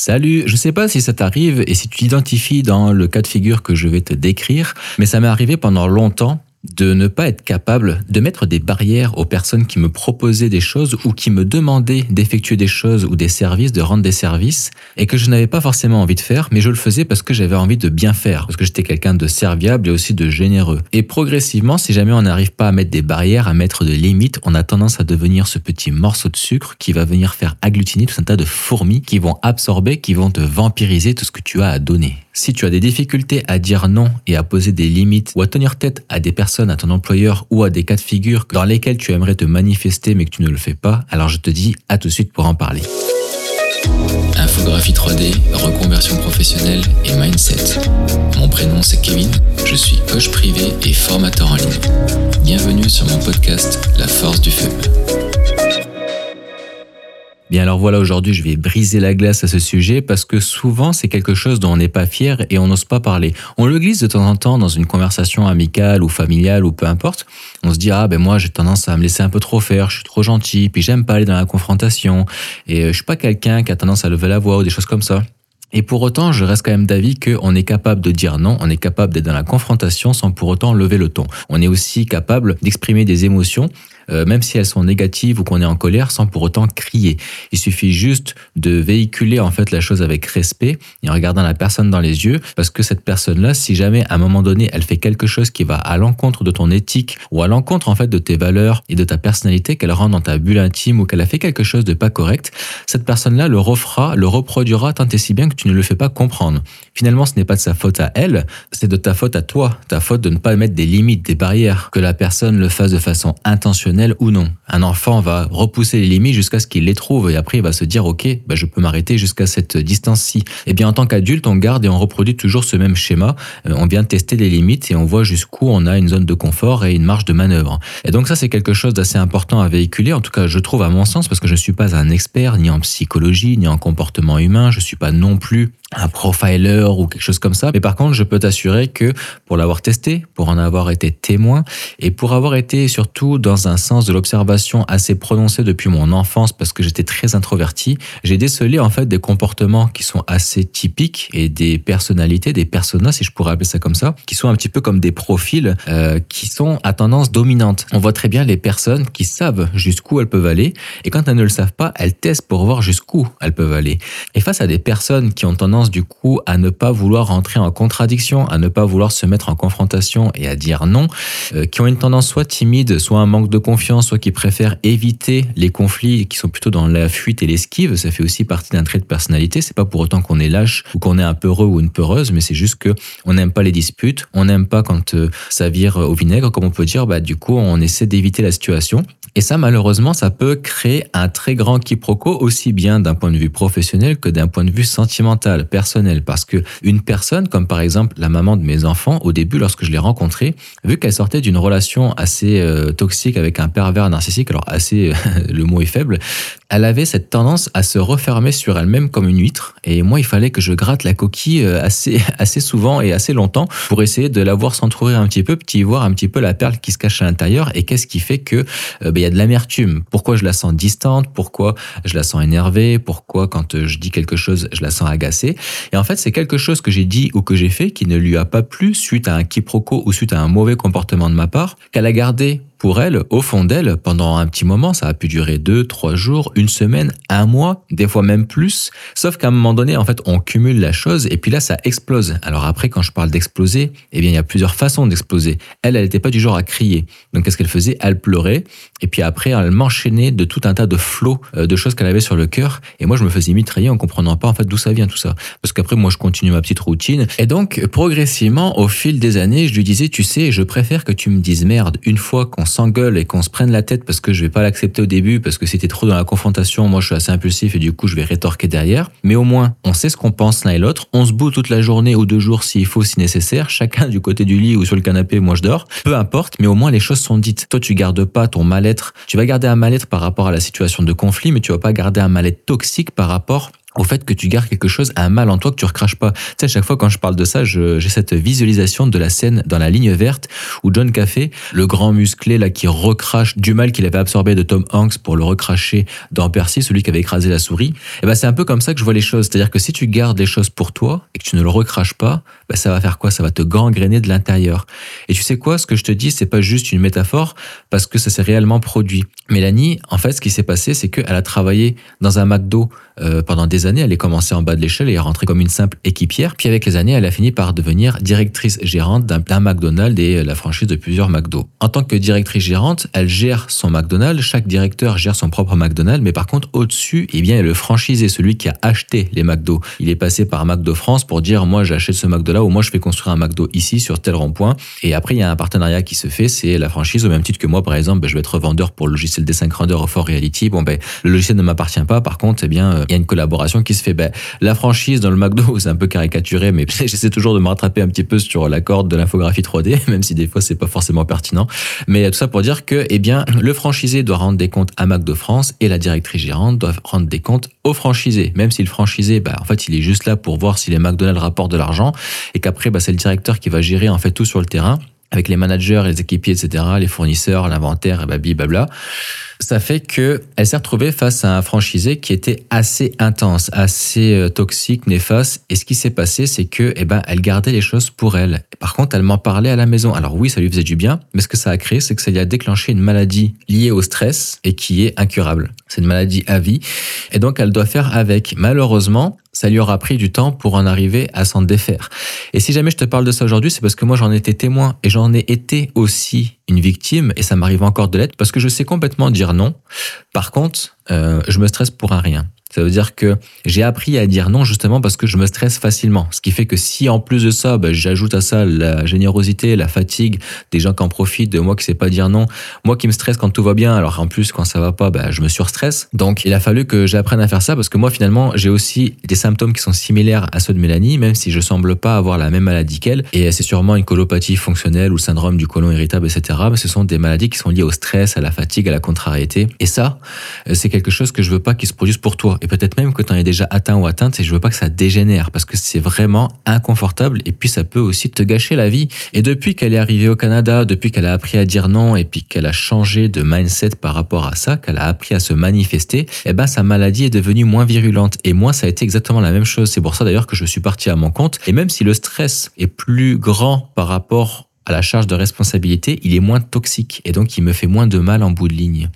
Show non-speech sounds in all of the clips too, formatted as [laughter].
Salut, je sais pas si ça t'arrive et si tu t'identifies dans le cas de figure que je vais te décrire, mais ça m'est arrivé pendant longtemps de ne pas être capable de mettre des barrières aux personnes qui me proposaient des choses ou qui me demandaient d'effectuer des choses ou des services, de rendre des services, et que je n'avais pas forcément envie de faire, mais je le faisais parce que j'avais envie de bien faire, parce que j'étais quelqu'un de serviable et aussi de généreux. Et progressivement, si jamais on n'arrive pas à mettre des barrières, à mettre des limites, on a tendance à devenir ce petit morceau de sucre qui va venir faire agglutiner tout un tas de fourmis qui vont absorber, qui vont te vampiriser tout ce que tu as à donner. Si tu as des difficultés à dire non et à poser des limites ou à tenir tête à des personnes, à ton employeur ou à des cas de figure dans lesquels tu aimerais te manifester mais que tu ne le fais pas, alors je te dis à tout de suite pour en parler. Infographie 3D, reconversion professionnelle et mindset. Mon prénom c'est Kevin, je suis coach privé et formateur en ligne. Bienvenue sur mon podcast La force du feu. Bien alors voilà, aujourd'hui je vais briser la glace à ce sujet parce que souvent c'est quelque chose dont on n'est pas fier et on n'ose pas parler. On le glisse de temps en temps dans une conversation amicale ou familiale ou peu importe. On se dit ah ben moi j'ai tendance à me laisser un peu trop faire, je suis trop gentil, puis j'aime pas aller dans la confrontation et euh, je suis pas quelqu'un qui a tendance à lever la voix ou des choses comme ça. Et pour autant, je reste quand même d'avis qu'on est capable de dire non, on est capable d'être dans la confrontation sans pour autant lever le ton. On est aussi capable d'exprimer des émotions euh, même si elles sont négatives ou qu'on est en colère, sans pour autant crier. Il suffit juste de véhiculer en fait la chose avec respect et en regardant la personne dans les yeux, parce que cette personne-là, si jamais à un moment donné elle fait quelque chose qui va à l'encontre de ton éthique ou à l'encontre en fait de tes valeurs et de ta personnalité, qu'elle rentre dans ta bulle intime ou qu'elle a fait quelque chose de pas correct, cette personne-là le refera, le reproduira tant et si bien que tu ne le fais pas comprendre. Finalement, ce n'est pas de sa faute à elle, c'est de ta faute à toi, ta faute de ne pas mettre des limites, des barrières, que la personne le fasse de façon intentionnelle ou non. Un enfant va repousser les limites jusqu'à ce qu'il les trouve et après il va se dire ok, bah, je peux m'arrêter jusqu'à cette distance-ci. Et eh bien en tant qu'adulte, on garde et on reproduit toujours ce même schéma. Euh, on vient tester les limites et on voit jusqu'où on a une zone de confort et une marge de manœuvre. Et donc ça c'est quelque chose d'assez important à véhiculer. En tout cas, je trouve à mon sens parce que je ne suis pas un expert ni en psychologie ni en comportement humain. Je suis pas non plus un profiler ou quelque chose comme ça. Mais par contre, je peux t'assurer que pour l'avoir testé, pour en avoir été témoin et pour avoir été surtout dans un sens de l'observation assez prononcé depuis mon enfance parce que j'étais très introverti, j'ai décelé en fait des comportements qui sont assez typiques et des personnalités, des personas si je pourrais appeler ça comme ça, qui sont un petit peu comme des profils euh, qui sont à tendance dominante. On voit très bien les personnes qui savent jusqu'où elles peuvent aller et quand elles ne le savent pas, elles testent pour voir jusqu'où elles peuvent aller. Et face à des personnes qui ont tendance du coup à ne pas vouloir rentrer en contradiction, à ne pas vouloir se mettre en confrontation et à dire non, euh, qui ont une tendance soit timide, soit un manque de confiance, soit qui préfèrent éviter les conflits qui sont plutôt dans la fuite et l'esquive. Ça fait aussi partie d'un trait de personnalité. C'est pas pour autant qu'on est lâche ou qu'on est un peureux ou une peureuse, mais c'est juste que on n'aime pas les disputes, on n'aime pas quand euh, ça vire au vinaigre, comme on peut dire. Bah du coup, on essaie d'éviter la situation. Et ça, malheureusement, ça peut créer un très grand quiproquo aussi bien d'un point de vue professionnel que d'un point de vue sentimental personnel parce que une personne comme par exemple la maman de mes enfants au début lorsque je l'ai rencontrée vu qu'elle sortait d'une relation assez euh, toxique avec un pervers narcissique alors assez [laughs] le mot est faible elle avait cette tendance à se refermer sur elle-même comme une huître. Et moi il fallait que je gratte la coquille euh, assez [laughs] assez souvent et assez longtemps pour essayer de la voir s'entrouvrir un petit peu petit voir un petit peu la perle qui se cache à l'intérieur. Et qu'est-ce qui fait que euh, ben, il y a de l'amertume? Pourquoi je la sens distante? Pourquoi je la sens énervée? Pourquoi quand je dis quelque chose je la sens agacée? Et en fait, c'est quelque chose que j'ai dit ou que j'ai fait qui ne lui a pas plu suite à un quiproquo ou suite à un mauvais comportement de ma part, qu'elle a gardé pour elle, au fond d'elle, pendant un petit moment, ça a pu durer deux, trois jours, une semaine, un mois, des fois même plus. Sauf qu'à un moment donné, en fait, on cumule la chose et puis là, ça explose. Alors après, quand je parle d'exploser, eh bien, il y a plusieurs façons d'exploser. Elle, elle n'était pas du genre à crier. Donc, qu'est-ce qu'elle faisait? Elle pleurait et puis après, elle m'enchaînait de tout un tas de flots euh, de choses qu'elle avait sur le cœur. Et moi, je me faisais mitrailler en comprenant pas en fait d'où ça vient tout ça. Parce qu'après, moi, je continue ma petite routine. Et donc, progressivement, au fil des années, je lui disais, tu sais, je préfère que tu me dises merde une fois qu'on s'engueule et qu'on se prenne la tête parce que je vais pas l'accepter au début parce que c'était trop dans la confrontation. Moi, je suis assez impulsif et du coup, je vais rétorquer derrière. Mais au moins, on sait ce qu'on pense l'un et l'autre. On se bout toute la journée ou deux jours s'il faut, si nécessaire. Chacun du côté du lit ou sur le canapé, moi je dors. Peu importe, mais au moins les choses sont dites. Toi, tu gardes pas ton mal-être. Tu vas garder un mal-être par rapport à la situation de conflit, mais tu vas pas garder un mal-être toxique par rapport au fait que tu gardes quelque chose, un mal en toi que tu recraches pas. Tu sais, à chaque fois quand je parle de ça, j'ai cette visualisation de la scène dans la ligne verte où John Café, le grand musclé là qui recrache du mal qu'il avait absorbé de Tom Hanks pour le recracher dans Percy, celui qui avait écrasé la souris. Et eh ben c'est un peu comme ça que je vois les choses. C'est-à-dire que si tu gardes les choses pour toi et que tu ne le recraches pas, ben ça va faire quoi? Ça va te gangréner de l'intérieur. Et tu sais quoi? Ce que je te dis, c'est pas juste une métaphore parce que ça s'est réellement produit. Mélanie, en fait, ce qui s'est passé, c'est qu'elle a travaillé dans un McDo euh, pendant des années. Elle est commencée en bas de l'échelle et est rentrée comme une simple équipière. Puis avec les années, elle a fini par devenir directrice gérante d'un McDonald's et la franchise de plusieurs McDo. En tant que directrice gérante, elle gère son McDonald's. Chaque directeur gère son propre McDonald's. Mais par contre, au-dessus, eh bien, il y a celui qui a acheté les McDo. Il est passé par McDo France pour dire, moi, j'achète ce McDo-là ou moi, je fais construire un McDo ici sur tel rond-point. Et après, il y a un partenariat qui se fait. C'est la franchise au même titre que moi, par exemple, ben, je vais être revendeur pour le logiciel D5 Render au Fort Reality. Bon, ben, le logiciel ne m'appartient pas. Par contre, eh bien, euh, y a une collaboration qui se fait. Ben, la franchise dans le McDo, [laughs] c'est un peu caricaturé, mais [laughs] j'essaie toujours de me rattraper un petit peu sur la corde de l'infographie 3D, [laughs] même si des fois c'est pas forcément pertinent. Mais tout ça pour dire que, eh bien, le franchisé doit rendre des comptes à McDo France et la directrice gérante doit rendre des comptes au franchisé. Même si le franchisé, bah, en fait, il est juste là pour voir si les McDonald's rapportent de l'argent et qu'après, bah, c'est le directeur qui va gérer en fait tout sur le terrain avec les managers, les équipiers, etc., les fournisseurs, l'inventaire, et blabla ça fait que elle s'est retrouvée face à un franchisé qui était assez intense, assez euh, toxique, néfaste. Et ce qui s'est passé, c'est que, eh ben, elle gardait les choses pour elle. Par contre, elle m'en parlait à la maison. Alors oui, ça lui faisait du bien, mais ce que ça a créé, c'est que ça lui a déclenché une maladie liée au stress et qui est incurable. C'est une maladie à vie. Et donc, elle doit faire avec. Malheureusement, ça lui aura pris du temps pour en arriver à s'en défaire. Et si jamais je te parle de ça aujourd'hui, c'est parce que moi j'en ai été témoin et j'en ai été aussi une victime et ça m'arrive encore de l'être parce que je sais complètement dire non. Par contre, euh, je me stresse pour un rien. Ça veut dire que j'ai appris à dire non justement parce que je me stresse facilement. Ce qui fait que si en plus de ça, bah, j'ajoute à ça la générosité, la fatigue, des gens qui en profitent de moi qui sais pas dire non, moi qui me stresse quand tout va bien, alors en plus quand ça va pas, bah, je me surstresse. Donc il a fallu que j'apprenne à faire ça parce que moi finalement j'ai aussi des symptômes qui sont similaires à ceux de Mélanie, même si je semble pas avoir la même maladie qu'elle. Et c'est sûrement une colopathie fonctionnelle ou le syndrome du côlon irritable, etc. Mais ce sont des maladies qui sont liées au stress, à la fatigue, à la contrariété. Et ça, c'est quelque chose que je veux pas qu'il se produise pour toi peut-être même que tu en es déjà atteint ou atteinte et je veux pas que ça dégénère parce que c'est vraiment inconfortable et puis ça peut aussi te gâcher la vie. Et depuis qu'elle est arrivée au Canada, depuis qu'elle a appris à dire non et puis qu'elle a changé de mindset par rapport à ça, qu'elle a appris à se manifester, eh ben sa maladie est devenue moins virulente et moi ça a été exactement la même chose. C'est pour ça d'ailleurs que je suis parti à mon compte et même si le stress est plus grand par rapport à la charge de responsabilité, il est moins toxique et donc il me fait moins de mal en bout de ligne.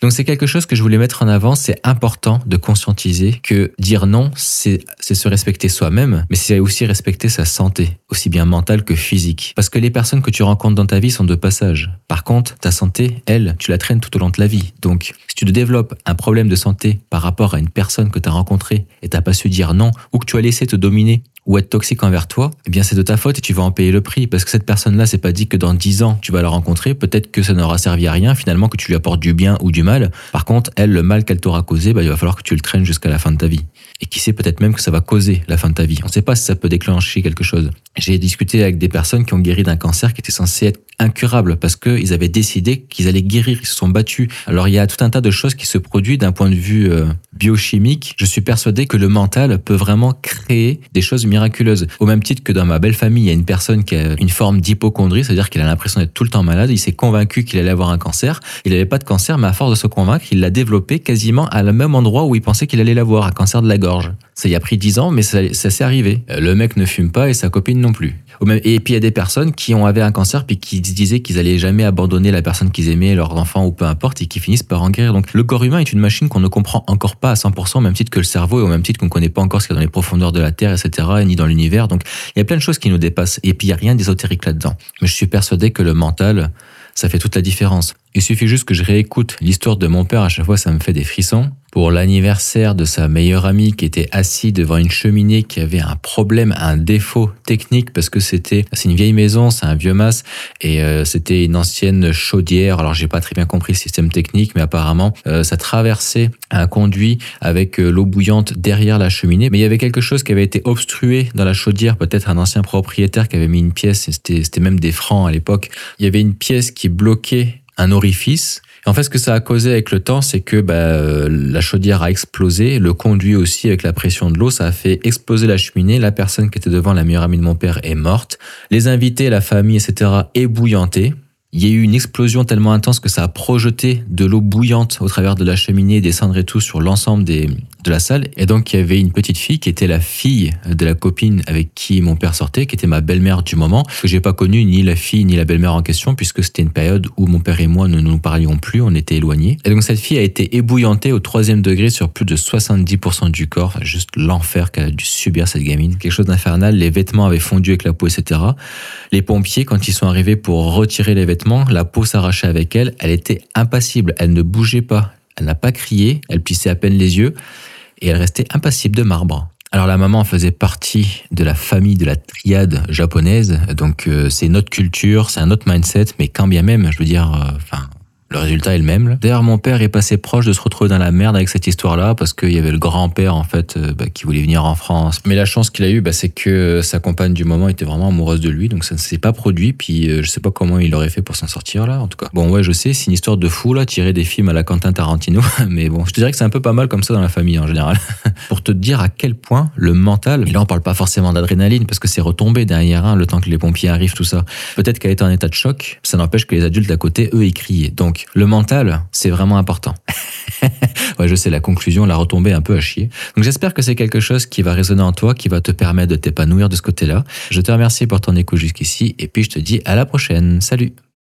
Donc c'est quelque chose que je voulais mettre en avant. C'est important de conscientiser que dire non, c'est se respecter soi-même, mais c'est aussi respecter sa santé, aussi bien mentale que physique. Parce que les personnes que tu rencontres dans ta vie sont de passage. Par contre, ta santé, elle, tu la traînes tout au long de la vie. Donc si tu développes un problème de santé par rapport à une personne que tu as rencontrée et t'as pas su dire non, ou que tu as laissé te dominer ou être toxique envers toi, eh bien c'est de ta faute et tu vas en payer le prix parce que cette personne-là, c'est pas dit que dans 10 ans tu vas la rencontrer, peut-être que ça n'aura servi à rien finalement que tu lui apportes du bien ou du mal. Par contre, elle le mal qu'elle t'aura causé, bah, il va falloir que tu le traînes jusqu'à la fin de ta vie. Et qui sait peut-être même que ça va causer la fin de ta vie. On ne sait pas si ça peut déclencher quelque chose. J'ai discuté avec des personnes qui ont guéri d'un cancer qui était censé être incurable parce qu'ils avaient décidé qu'ils allaient guérir, ils se sont battus. Alors il y a tout un tas de choses qui se produisent d'un point de vue euh, biochimique. Je suis persuadé que le mental peut vraiment créer des choses miraculeuses. Au même titre que dans ma belle famille, il y a une personne qui a une forme d'hypochondrie, c'est-à-dire qu'il a l'impression d'être tout le temps malade. Il s'est convaincu qu'il allait avoir un cancer. Il n'avait pas de cancer, mais à force de se convaincre, il l'a développé quasiment à le même endroit où il pensait qu'il allait l'avoir, un cancer de la gorge. Ça y a pris 10 ans, mais ça, ça s'est arrivé. Euh, le mec ne fume pas et sa copine non plus. Et puis il y a des personnes qui ont avait un cancer puis qui disaient qu'ils allaient jamais abandonner la personne qu'ils aimaient, leurs enfants ou peu importe, et qui finissent par en guérir. Donc le corps humain est une machine qu'on ne comprend encore pas à 100%, au même titre que le cerveau et au même titre qu'on ne connaît pas encore ce qu'il y a dans les profondeurs de la Terre, etc., ni dans l'univers. Donc il y a plein de choses qui nous dépassent. Et puis il n'y a rien d'ésotérique là-dedans. Mais je suis persuadé que le mental, ça fait toute la différence. Il suffit juste que je réécoute l'histoire de mon père, à chaque fois ça me fait des frissons. Pour l'anniversaire de sa meilleure amie qui était assise devant une cheminée qui avait un problème, un défaut technique parce que c'était c'est une vieille maison, c'est un vieux mas et euh, c'était une ancienne chaudière. Alors j'ai pas très bien compris le système technique, mais apparemment euh, ça traversait un conduit avec euh, l'eau bouillante derrière la cheminée. Mais il y avait quelque chose qui avait été obstrué dans la chaudière, peut-être un ancien propriétaire qui avait mis une pièce. C'était c'était même des francs à l'époque. Il y avait une pièce qui bloquait un orifice En fait, ce que ça a causé avec le temps, c'est que bah, la chaudière a explosé, le conduit aussi avec la pression de l'eau, ça a fait exploser la cheminée. La personne qui était devant, la meilleure amie de mon père, est morte. Les invités, la famille, etc., ébouillantés. Il y a eu une explosion tellement intense que ça a projeté de l'eau bouillante au travers de la cheminée, des cendres et tout sur l'ensemble des, de la salle. Et donc, il y avait une petite fille qui était la fille de la copine avec qui mon père sortait, qui était ma belle-mère du moment, que j'ai pas connue ni la fille ni la belle-mère en question, puisque c'était une période où mon père et moi ne nous parlions plus, on était éloignés. Et donc, cette fille a été ébouillantée au troisième degré sur plus de 70% du corps. Juste l'enfer qu'elle a dû subir cette gamine. Quelque chose d'infernal. Les vêtements avaient fondu avec la peau, etc. Les pompiers, quand ils sont arrivés pour retirer les vêtements, la peau s'arrachait avec elle. Elle était impassible. Elle ne bougeait pas. Elle n'a pas crié. Elle plissait à peine les yeux. Et elle restait impassible de marbre. Alors la maman faisait partie de la famille de la triade japonaise, donc euh, c'est notre culture, c'est un autre mindset, mais quand bien même, je veux dire, euh, enfin, le résultat est le même. D'ailleurs, mon père est passé proche de se retrouver dans la merde avec cette histoire-là parce qu'il y avait le grand-père en fait euh, bah, qui voulait venir en France. Mais la chance qu'il a eue, bah, c'est que sa compagne du moment était vraiment amoureuse de lui, donc ça ne s'est pas produit. Puis euh, je sais pas comment il aurait fait pour s'en sortir là, en tout cas. Bon, ouais, je sais, c'est une histoire de fou là, tirer des films à la Quentin Tarantino, [laughs] mais bon, je te dirais que c'est un peu pas mal comme ça dans la famille en général. [laughs] pour te dire à quel point le mental, et là on parle pas forcément d'adrénaline parce que c'est retombé derrière un, le temps que les pompiers arrivent, tout ça. Peut-être qu'elle est en état de choc, ça n'empêche que les adultes à côté, eux, ils criaient. Donc le mental, c'est vraiment important. [laughs] ouais, je sais, la conclusion, la retombée un peu à chier. Donc j'espère que c'est quelque chose qui va résonner en toi, qui va te permettre de t'épanouir de ce côté-là. Je te remercie pour ton écoute jusqu'ici et puis je te dis à la prochaine. Salut